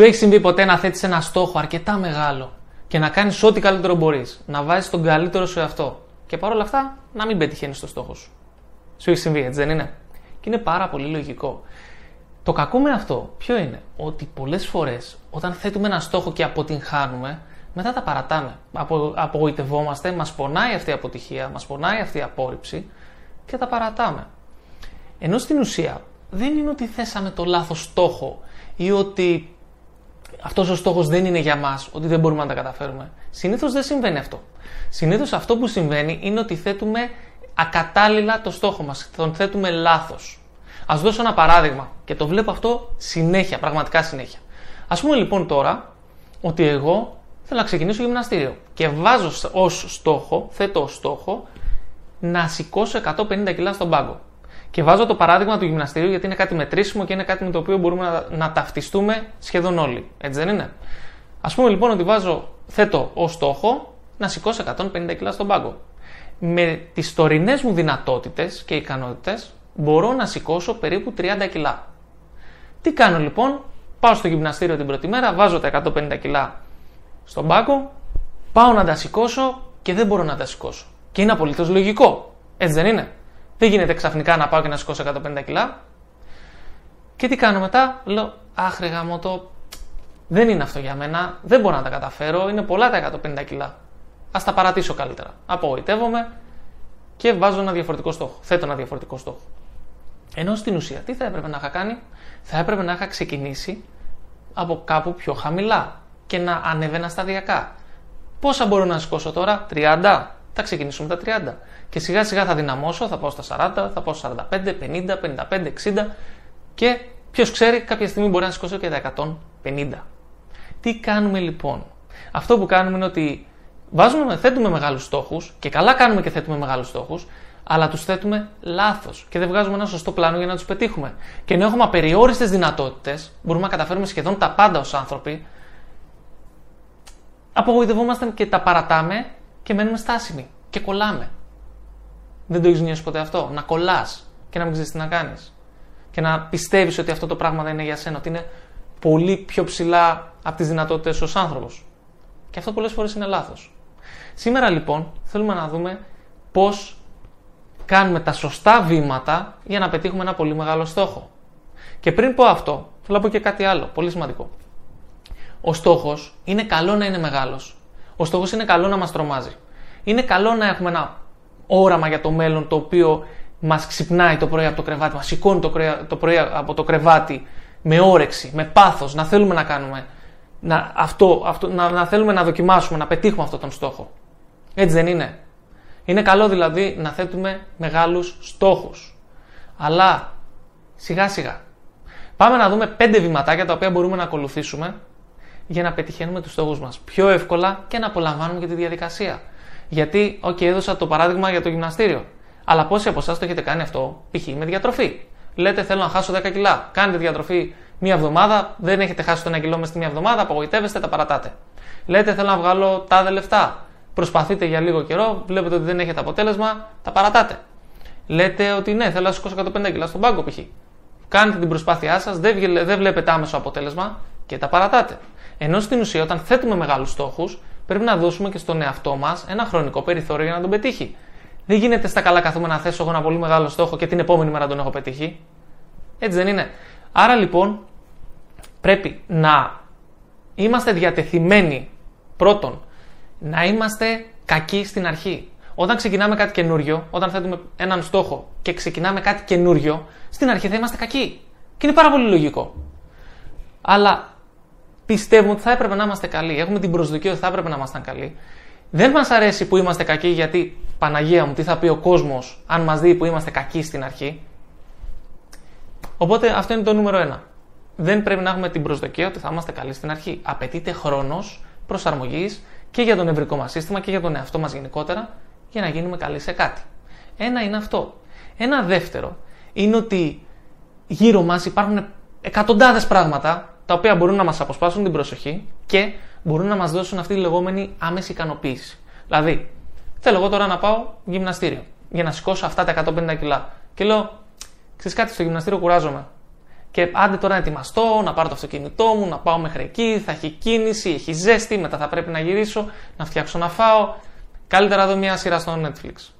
Σου έχει συμβεί ποτέ να θέτεις ένα στόχο αρκετά μεγάλο και να κάνεις ό,τι καλύτερο μπορείς, να βάζεις τον καλύτερο σου εαυτό και παρόλα αυτά να μην πετυχαίνεις το στόχο σου. Σου έχει συμβεί, έτσι δεν είναι; Και είναι πάρα πολύ λογικό. Το κακό με αυτό ποιο είναι, ότι πολλές φορές όταν θέτουμε ένα στόχο και αποτυγχάνουμε, μετά τα παρατάμε. Απο, απογοητευόμαστε, μας πονάει αυτή η αποτυχία, μας πονάει αυτή η απόρριψη και τα παρατάμε. Ενώ στην ουσία δεν είναι ότι θέσαμε το λάθος στόχο ή ότι αυτός ο στόχος δεν είναι για μας, ότι δεν μπορούμε να τα καταφέρουμε. Συνήθως δεν συμβαίνει αυτό. Συνήθως αυτό που συμβαίνει είναι ότι θέτουμε ακατάλληλα το στόχο μας. Τον θέτουμε λάθος. Α δώσω ένα παράδειγμα και το βλέπω αυτό συνέχεια, πραγματικά συνέχεια. Α πούμε λοιπόν τώρα ότι εγώ θέλω να ξεκινήσω γυμναστήριο και βάζω ως στόχο, θέτω ως στόχο να σηκώσω 150 κιλά στον πάγκο. Και βάζω το παράδειγμα του γυμναστήριου γιατί είναι κάτι μετρήσιμο και είναι κάτι με το οποίο μπορούμε να, να ταυτιστούμε σχεδόν όλοι. Έτσι δεν είναι; Α πούμε λοιπόν ότι βάζω, θέτω ως στόχο να σηκώσω 150 κιλά στον πάγκο. Με τις τωρινές μου δυνατότητες και ικανότητες μπορώ να σηκώσω περίπου 30 κιλά. Τι κάνω λοιπόν, πάω στο γυμναστήριο την πρώτη μέρα, βάζω τα 150 κιλά στον πάγκο, πάω να τα σηκώσω και δεν μπορώ να τα σηκώσω. Και είναι απολύτως λογικό. Έτσι δεν είναι; Δεν γίνεται ξαφνικά να πάω και να σηκώσω 150 κιλά. Και τι κάνω μετά, λέω, άχρη γάμο το, δεν είναι αυτό για μένα, δεν μπορώ να τα καταφέρω, είναι πολλά τα 150 κιλά. Α τα παρατήσω καλύτερα. Απογοητεύομαι και βάζω ένα διαφορετικό στόχο. Θέτω ένα διαφορετικό στόχο. Ενώ στην ουσία, τι θα έπρεπε να είχα κάνει, θα έπρεπε να είχα ξεκινήσει από κάπου πιο χαμηλά και να ανέβαινα σταδιακά. Πόσα μπορώ να σηκώσω τώρα, 30, θα ξεκινήσω με τα 30. Και σιγά σιγά θα δυναμώσω, θα πάω στα 40, θα πάω στα 45, 50, 55, 60 και ποιος ξέρει, κάποια στιγμή μπορεί να σηκώσω και τα 150. Τι κάνουμε λοιπόν; Αυτό που κάνουμε είναι ότι βάζουμε, θέτουμε μεγάλους στόχους και καλά κάνουμε και θέτουμε μεγάλους στόχους, αλλά τους θέτουμε λάθος και δεν βγάζουμε ένα σωστό πλάνο για να τους πετύχουμε. Και ενώ έχουμε απεριόριστες δυνατότητες, μπορούμε να καταφέρουμε σχεδόν τα πάντα ως άνθρωποι, απογοητευόμαστε και τα παρατάμε και μένουμε στάσιμοι και κολλάμε. Δεν το έχεις νιώσει ποτέ αυτό; Να κολλάς και να μην ξέρεις τι να κάνεις. Και να πιστεύεις ότι αυτό το πράγμα δεν είναι για σένα, ότι είναι πολύ πιο ψηλά από τις δυνατότητες ως άνθρωπος. Και αυτό πολλές φορές είναι λάθος. Σήμερα λοιπόν θέλουμε να δούμε πώς κάνουμε τα σωστά βήματα για να πετύχουμε ένα πολύ μεγάλο στόχο. Και πριν πω αυτό, θέλω να πω και κάτι άλλο, πολύ σημαντικό. Ο στόχος είναι καλό να είναι μεγάλος. Ο στόχος είναι καλό να μας τρομάζει. Είναι καλό να έχουμε ένα όραμα για το μέλλον το οποίο μας ξυπνάει το πρωί από το κρεβάτι, μας σηκώνει το πρωί από το κρεβάτι με όρεξη, με πάθος, να θέλουμε να κάνουμε. Να, αυτό, αυτό, να, να θέλουμε να δοκιμάσουμε, να πετύχουμε αυτόν τον στόχο. Έτσι δεν είναι. Είναι καλό δηλαδή να θέτουμε μεγάλους στόχους. Αλλά σιγά σιγά. Πάμε να δούμε πέντε βηματάκια τα οποία μπορούμε να ακολουθήσουμε για να πετυχαίνουμε τους στόχους μας πιο εύκολα και να απολαμβάνουμε και τη διαδικασία. Γιατί, οκ, έδωσα το παράδειγμα για το γυμναστήριο. Αλλά πόσοι από εσάς το έχετε κάνει αυτό, π.χ. με διατροφή; Λέτε, θέλω να χάσω 10 κιλά. Κάνετε διατροφή μία εβδομάδα, δεν έχετε χάσει το ένα κιλό μέσα στη μία εβδομάδα, απογοητεύεστε, τα παρατάτε. Λέτε, θέλω να βγάλω τάδε λεφτά. Προσπαθείτε για λίγο καιρό, βλέπετε ότι δεν έχετε αποτέλεσμα, τα παρατάτε. Λέτε ότι ναι, θέλω να σηκώσω 150 κιλά στον πάγκο π.χ. Κάνετε την προσπάθειά σας, δεν, δεν βλέπετε άμεσο αποτέλεσμα και τα παρατάτε. Ενώ στην ουσία, όταν θέτουμε μεγάλους στόχους, πρέπει να δώσουμε και στον εαυτό μας ένα χρονικό περιθώριο για να τον πετύχει. Δεν γίνεται στα καλά καθούμε να θέσω εγώ ένα πολύ μεγάλο στόχο και την επόμενη μέρα τον έχω πετύχει. Έτσι δεν είναι. Άρα λοιπόν πρέπει να είμαστε διατεθειμένοι πρώτον να είμαστε κακοί στην αρχή. Όταν ξεκινάμε κάτι καινούριο, όταν θέτουμε έναν στόχο και ξεκινάμε κάτι καινούριο, στην αρχή θα είμαστε κακοί. Και είναι πάρα πολύ λογικό. Αλλά πιστεύουμε ότι θα έπρεπε να είμαστε καλοί. Έχουμε την προσδοκία ότι θα έπρεπε να ήμασταν καλοί. Δεν μας αρέσει που είμαστε κακοί γιατί, Παναγία μου, τι θα πει ο κόσμος αν μας δει που είμαστε κακοί στην αρχή. Οπότε αυτό είναι το νούμερο ένα. Δεν πρέπει να έχουμε την προσδοκία ότι θα είμαστε καλοί στην αρχή. Απαιτείται χρόνος προσαρμογής και για το νευρικό μας σύστημα και για τον εαυτό μας γενικότερα για να γίνουμε καλοί σε κάτι. Ένα είναι αυτό. Ένα δεύτερο είναι ότι γύρω μας υπάρχουν εκατοντάδες πράγματα τα οποία μπορούν να μας αποσπάσουν την προσοχή και μπορούν να μας δώσουν αυτή τη λεγόμενη άμεση ικανοποίηση. Δηλαδή, θέλω εγώ τώρα να πάω γυμναστήριο για να σηκώσω αυτά τα 150 κιλά. Και λέω, ξέρεις κάτι, στο γυμναστήριο κουράζομαι. Και άντε τώρα να ετοιμαστώ, να πάρω το αυτοκίνητό μου, να πάω μέχρι εκεί, θα έχει κίνηση, έχει ζέστη, μετά θα πρέπει να γυρίσω, να φτιάξω να φάω. Καλύτερα δω μια σειρά στο Netflix.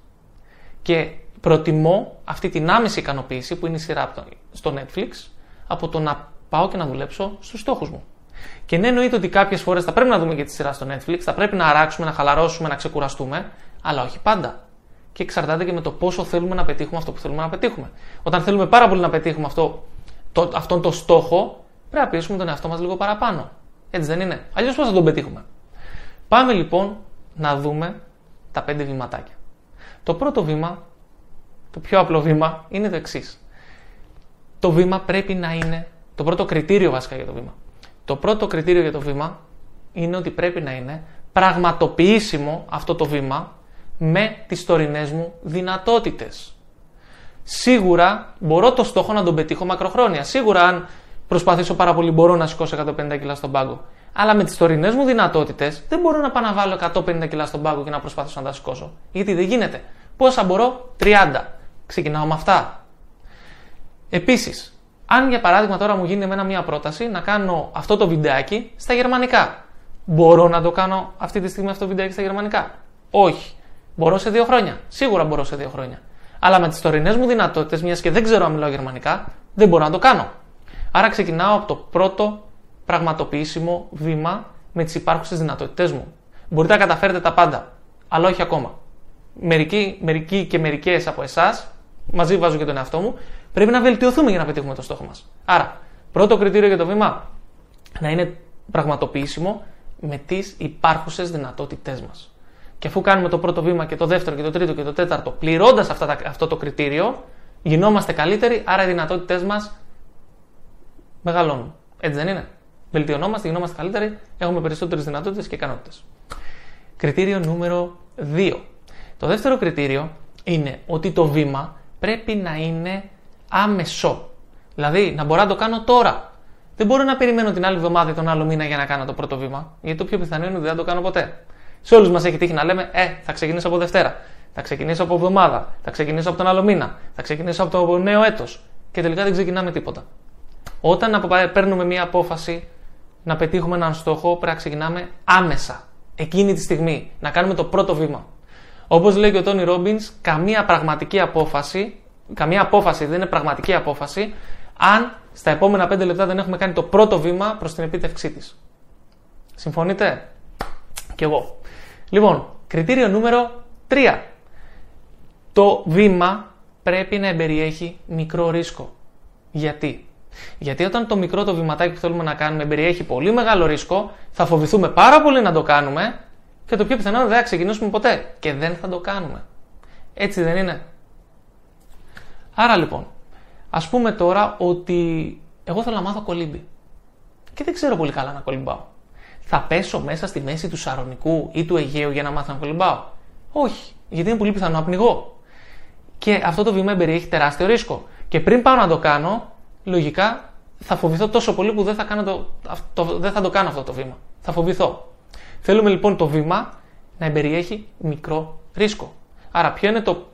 Και προτιμώ αυτή την άμεση ικανοποίηση που είναι η σειρά στο Netflix από το να πάω και να δουλέψω στους στόχους μου. Και ναι, εννοείται ότι κάποιες φορές θα πρέπει να δούμε και τη σειρά στο Netflix, θα πρέπει να αράξουμε, να χαλαρώσουμε, να ξεκουραστούμε, αλλά όχι πάντα. Και εξαρτάται και με το πόσο θέλουμε να πετύχουμε αυτό που θέλουμε να πετύχουμε. Όταν θέλουμε πάρα πολύ να πετύχουμε αυτό, το, αυτόν τον στόχο, πρέπει να πιέσουμε τον εαυτό μας λίγο παραπάνω. Έτσι δεν είναι. Αλλιώς πώς θα τον πετύχουμε. Πάμε λοιπόν να δούμε τα πέντε βηματάκια. Το πρώτο βήμα, το πιο απλό βήμα, είναι το εξής. Το βήμα πρέπει να είναι, το πρώτο κριτήριο βασικά για το βήμα. Το πρώτο κριτήριο για το βήμα είναι ότι πρέπει να είναι πραγματοποιήσιμο αυτό το βήμα με τις τωρινές μου δυνατότητες. Σίγουρα μπορώ το στόχο να τον πετύχω μακροχρόνια. Σίγουρα αν προσπαθήσω πάρα πολύ μπορώ να σηκώσω 150 κιλά στον πάγκο. Αλλά με τις τωρινές μου δυνατότητες δεν μπορώ να πάω να βάλω 150 κιλά στον πάγκο και να προσπαθήσω να τα σηκώσω. Γιατί δεν γίνεται. Πόσα μπορώ, 30. Ξεκινάω με αυτά. Επίσης, αν για παράδειγμα τώρα μου γίνει εμένα μια πρόταση να κάνω αυτό το βιντεάκι στα γερμανικά. Μπορώ να το κάνω αυτή τη στιγμή αυτό το βιντεάκι στα γερμανικά; Όχι. Μπορώ σε δύο χρόνια. Σίγουρα μπορώ σε δύο χρόνια. Αλλά με τις τωρινές μου δυνατότητες, μιας και δεν ξέρω αν μιλάω γερμανικά, δεν μπορώ να το κάνω. Άρα ξεκινάω από το πρώτο πραγματοποιήσιμο βήμα με τις υπάρχουσες δυνατότητές μου. Μπορείτε να καταφέρετε τα πάντα, αλλά όχι ακόμα. Μερικοί, μερικοί και μερικές από εσάς, μαζί βάζω και τον εαυτό μου, πρέπει να βελτιωθούμε για να πετύχουμε το στόχο μας. Άρα, πρώτο κριτήριο για το βήμα να είναι πραγματοποιήσιμο με τις υπάρχουσες δυνατότητές μας. Και αφού κάνουμε το πρώτο βήμα και το δεύτερο και το τρίτο και το τέταρτο, πληρώντας αυτό το κριτήριο, γινόμαστε καλύτεροι, άρα οι δυνατότητές μας μεγαλώνουν. Έτσι δεν είναι; Βελτιωνόμαστε, γινόμαστε καλύτεροι, έχουμε περισσότερες δυνατότητες και ικανότητες. Κριτήριο νούμερο 2. Το δεύτερο κριτήριο είναι ότι το βήμα πρέπει να είναι άμεσο. Δηλαδή να μπορώ να το κάνω τώρα. Δεν μπορώ να περιμένω την άλλη εβδομάδα ή τον άλλο μήνα για να κάνω το πρώτο βήμα, γιατί το πιο πιθανό είναι ότι δεν θα το κάνω ποτέ. Σε όλους μας έχει τύχει να λέμε, Ε, θα ξεκινήσω από Δευτέρα, θα ξεκινήσω από εβδομάδα, θα ξεκινήσω από τον άλλο μήνα, θα ξεκινήσω από το νέο έτος. Και τελικά δεν ξεκινάμε τίποτα. Όταν παίρνουμε μία απόφαση να πετύχουμε έναν στόχο, πρέπει να ξεκινάμε άμεσα. Εκείνη τη στιγμή. Να κάνουμε το πρώτο βήμα. Όπως λέει και ο Τόνι Ρόμπιν, καμία πραγματική απόφαση, καμία απόφαση δεν είναι πραγματική απόφαση, αν στα επόμενα 5 λεπτά δεν έχουμε κάνει το πρώτο βήμα προς την επίτευξή της. Συμφωνείτε; Κι εγώ. Λοιπόν, κριτήριο νούμερο 3. Το βήμα πρέπει να εμπεριέχει μικρό ρίσκο. Γιατί; Γιατί όταν το μικρό το βηματάκι που θέλουμε να κάνουμε περιέχει πολύ μεγάλο ρίσκο, θα φοβηθούμε πάρα πολύ να το κάνουμε και το πιο πιθανό δεν θα ξεκινήσουμε ποτέ και δεν θα το κάνουμε. Έτσι δεν είναι. Άρα λοιπόν, ας πούμε τώρα ότι εγώ θέλω να μάθω κολύμπι και δεν ξέρω πολύ καλά να κολυμπάω. Θα πέσω μέσα στη μέση του Σαρονικού ή του Αιγαίου για να μάθω να κολυμπάω; Όχι, γιατί είναι πολύ πιθανό να πνιγώ. Και αυτό το βήμα περιέχει τεράστιο ρίσκο. Και πριν πάω να το κάνω, λογικά θα φοβηθώ τόσο πολύ που δεν θα, κάνω το, το, δεν θα το κάνω αυτό το βήμα. Θα φοβηθώ. Θέλουμε λοιπόν το βήμα να εμπεριέχει μικρό ρίσκο. Άρα ποιο είναι το,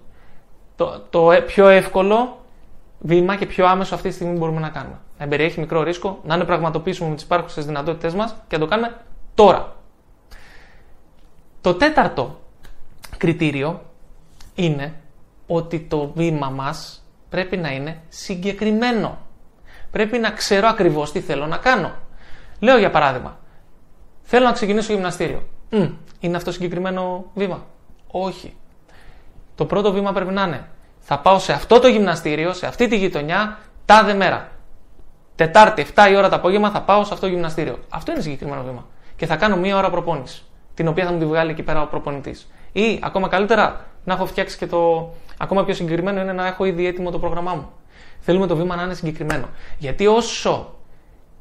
το, το ε, πιο εύκολο βήμα και πιο άμεσο αυτή τη στιγμή μπορούμε να κάνουμε. Να εμπεριέχει μικρό ρίσκο, να είναι πραγματοποιήσουμε με τις υπάρχουσες δυνατότητέ μας και να το κάνουμε τώρα. Το τέταρτο κριτήριο είναι ότι το βήμα μας πρέπει να είναι συγκεκριμένο πρέπει να ξέρω ακριβώς τι θέλω να κάνω. Λέω για παράδειγμα, θέλω να ξεκινήσω γυμναστήριο. Μ, είναι αυτό συγκεκριμένο βήμα; Όχι. Το πρώτο βήμα πρέπει να είναι θα πάω σε αυτό το γυμναστήριο, σε αυτή τη γειτονιά, τάδε μέρα. Τετάρτη, 7 η ώρα το απόγευμα θα πάω σε αυτό το γυμναστήριο. Αυτό είναι συγκεκριμένο βήμα. Και θα κάνω μία ώρα προπόνηση. Την οποία θα μου τη βγάλει εκεί πέρα ο προπονητής. Ή ακόμα καλύτερα, να έχω φτιάξει και το. Ακόμα πιο συγκεκριμένο είναι να έχω ήδη έτοιμο το πρόγραμμά μου. Θέλουμε το βήμα να είναι συγκεκριμένο. Γιατί όσο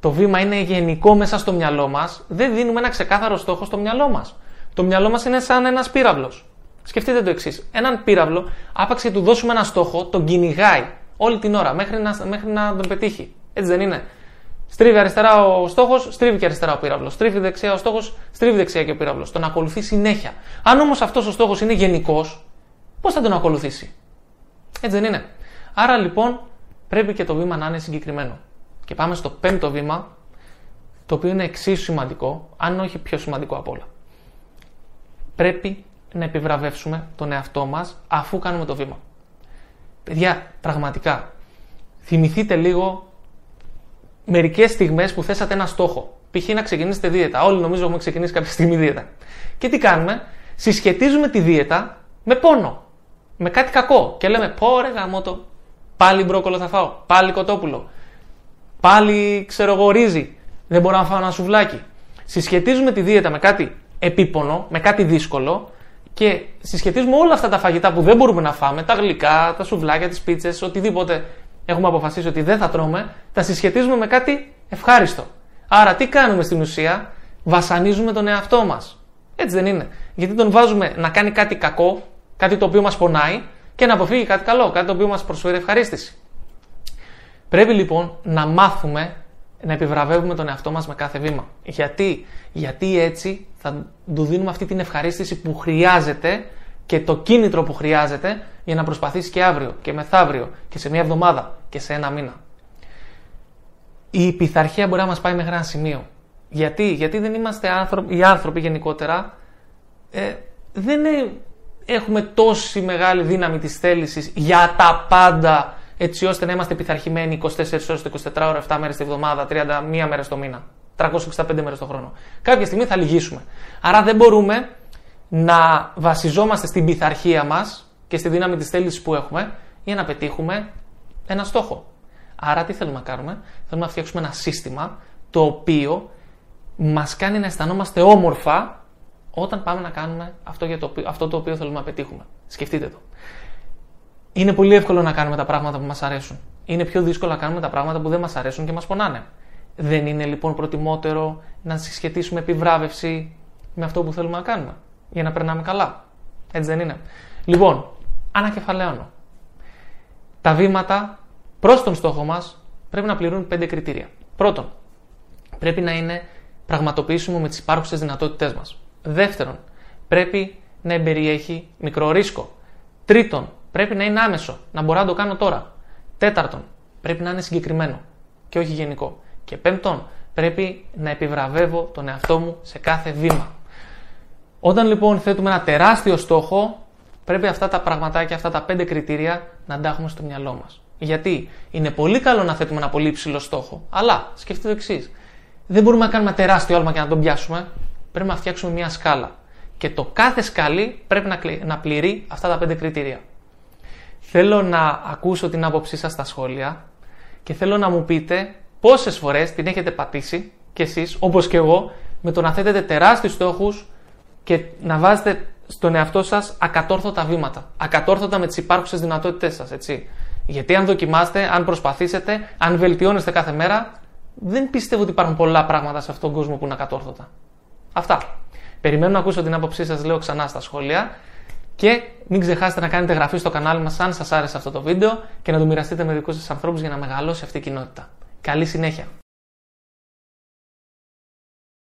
το βήμα είναι γενικό μέσα στο μυαλό μας, δεν δίνουμε ένα ξεκάθαρο στόχο στο μυαλό μας. Το μυαλό μας είναι σαν ένας πύραυλος. Σκεφτείτε το εξής. Έναν πύραυλο, άπαξ και του δώσουμε ένα στόχο, τον κυνηγάει όλη την ώρα μέχρι να, μέχρι να τον πετύχει. Έτσι δεν είναι. Στρίβει αριστερά ο στόχος, στρίβει και αριστερά ο πύραυλος. Στρίβει δεξιά ο στόχος, στρίβει δεξιά και ο πύραυλος. Τον ακολουθεί συνέχεια. Αν όμως αυτός ο στόχος είναι γενικός, πώς θα τον ακολουθήσει; Έτσι δεν είναι. Άρα λοιπόν πρέπει και το βήμα να είναι συγκεκριμένο. Και πάμε στο πέμπτο βήμα, το οποίο είναι εξίσου σημαντικό, αν όχι πιο σημαντικό από όλα. Πρέπει να επιβραβεύσουμε τον εαυτό μας αφού κάνουμε το βήμα. Παιδιά, πραγματικά, θυμηθείτε λίγο μερικές στιγμές που θέσατε ένα στόχο. Π.χ. να ξεκινήσετε δίαιτα. Όλοι νομίζω έχουμε ξεκινήσει κάποια στιγμή δίαιτα. Και τι κάνουμε, συσχετίζουμε τη δίαιτα με πόνο. Με κάτι κακό. Και λέμε, πω ρε γαμότο, πάλι μπρόκολο θα φάω, πάλι κοτόπουλο, πάλι ξέρω εγώ ρύζι, δεν μπορώ να φάω ένα σουβλάκι. Συσχετίζουμε τη δίαιτα με κάτι επίπονο, με κάτι δύσκολο και συσχετίζουμε όλα αυτά τα φαγητά που δεν μπορούμε να φάμε, τα γλυκά, τα σουβλάκια, τις πίτσες, οτιδήποτε έχουμε αποφασίσει ότι δεν θα τρώμε, τα συσχετίζουμε με κάτι ευχάριστο. Άρα τι κάνουμε στην ουσία, βασανίζουμε τον εαυτό μας. Έτσι δεν είναι. Γιατί τον βάζουμε να κάνει κάτι κακό, κάτι το οποίο μας πονάει και να αποφύγει κάτι καλό, κάτι το οποίο μας προσφέρει ευχαρίστηση. Πρέπει λοιπόν να μάθουμε να επιβραβεύουμε τον εαυτό μας με κάθε βήμα. Γιατί, Γιατί έτσι θα του δίνουμε αυτή την ευχαρίστηση που χρειάζεται και το κίνητρο που χρειάζεται για να προσπαθήσει και αύριο και μεθαύριο και σε μια εβδομάδα και σε ένα μήνα. Η πειθαρχία μπορεί να μας πάει μέχρι ένα σημείο. Γιατί, Γιατί δεν είμαστε άνθρωποι, οι άνθρωποι γενικότερα ε, δεν έχουμε τόση μεγάλη δύναμη της θέλησης για τα πάντα έτσι ώστε να είμαστε πειθαρχημένοι 24 ώρες το 24 ώρες, 7 μέρες τη βδομάδα, 31 μέρες το μήνα, 365 μέρες το χρόνο. Κάποια στιγμή θα λυγίσουμε. Άρα δεν μπορούμε να βασιζόμαστε στην πειθαρχία μας και στη δύναμη της θέλησης που έχουμε για να πετύχουμε ένα στόχο. Άρα τι θέλουμε να κάνουμε, θέλουμε να φτιάξουμε ένα σύστημα το οποίο μας κάνει να αισθανόμαστε όμορφα όταν πάμε να κάνουμε αυτό, για το, αυτό το οποίο θέλουμε να πετύχουμε. Σκεφτείτε το. Είναι πολύ εύκολο να κάνουμε τα πράγματα που μας αρέσουν. Είναι πιο δύσκολο να κάνουμε τα πράγματα που δεν μας αρέσουν και μας πονάνε. Δεν είναι λοιπόν προτιμότερο να συσχετίσουμε επιβράβευση με αυτό που θέλουμε να κάνουμε για να περνάμε καλά. Έτσι δεν είναι. Λοιπόν, ανακεφαλαίωνω. Τα βήματα προς τον στόχο μας πρέπει να πληρούν πέντε κριτήρια. Πρώτον, πρέπει να είναι πραγματοποιήσιμο με τις υπάρχουσες δυνατότητές μας. Δεύτερον, πρέπει να εμπεριέχει μικρό ρίσκο. Τρίτον, πρέπει να είναι άμεσο, να μπορώ να το κάνω τώρα. Τέταρτον, πρέπει να είναι συγκεκριμένο και όχι γενικό. Και πέμπτον, πρέπει να επιβραβεύω τον εαυτό μου σε κάθε βήμα. Όταν λοιπόν θέτουμε ένα τεράστιο στόχο, πρέπει αυτά τα πραγματάκια, αυτά τα πέντε κριτήρια να τα έχουμε στο μυαλό μας. Γιατί είναι πολύ καλό να θέτουμε ένα πολύ υψηλό στόχο, αλλά σκεφτείτε το εξής. Δεν μπορούμε να κάνουμε ένα τεράστιο άλμα και να τον πιάσουμε. Πρέπει να φτιάξουμε μια σκάλα. Και το κάθε σκαλί πρέπει να πληρεί αυτά τα πέντε κριτήρια. Θέλω να ακούσω την άποψή σας στα σχόλια και θέλω να μου πείτε πόσες φορές την έχετε πατήσει κι εσείς, όπως και εγώ, με το να θέτετε τεράστιους στόχους και να βάζετε στον εαυτό σας ακατόρθωτα βήματα. Ακατόρθωτα με τις υπάρχουσες δυνατότητές σας, έτσι. Γιατί αν δοκιμάστε, αν προσπαθήσετε, αν βελτιώνεστε κάθε μέρα, δεν πιστεύω ότι υπάρχουν πολλά πράγματα σε αυτόν τον κόσμο που είναι ακατόρθωτα. Αυτά. Περιμένω να ακούσω την άποψή σας, λέω ξανά στα σχόλια. Και μην ξεχάσετε να κάνετε εγγραφή στο κανάλι μας αν σας άρεσε αυτό το βίντεο και να το μοιραστείτε με δικούς σας ανθρώπους για να μεγαλώσει αυτή η κοινότητα. Καλή συνέχεια!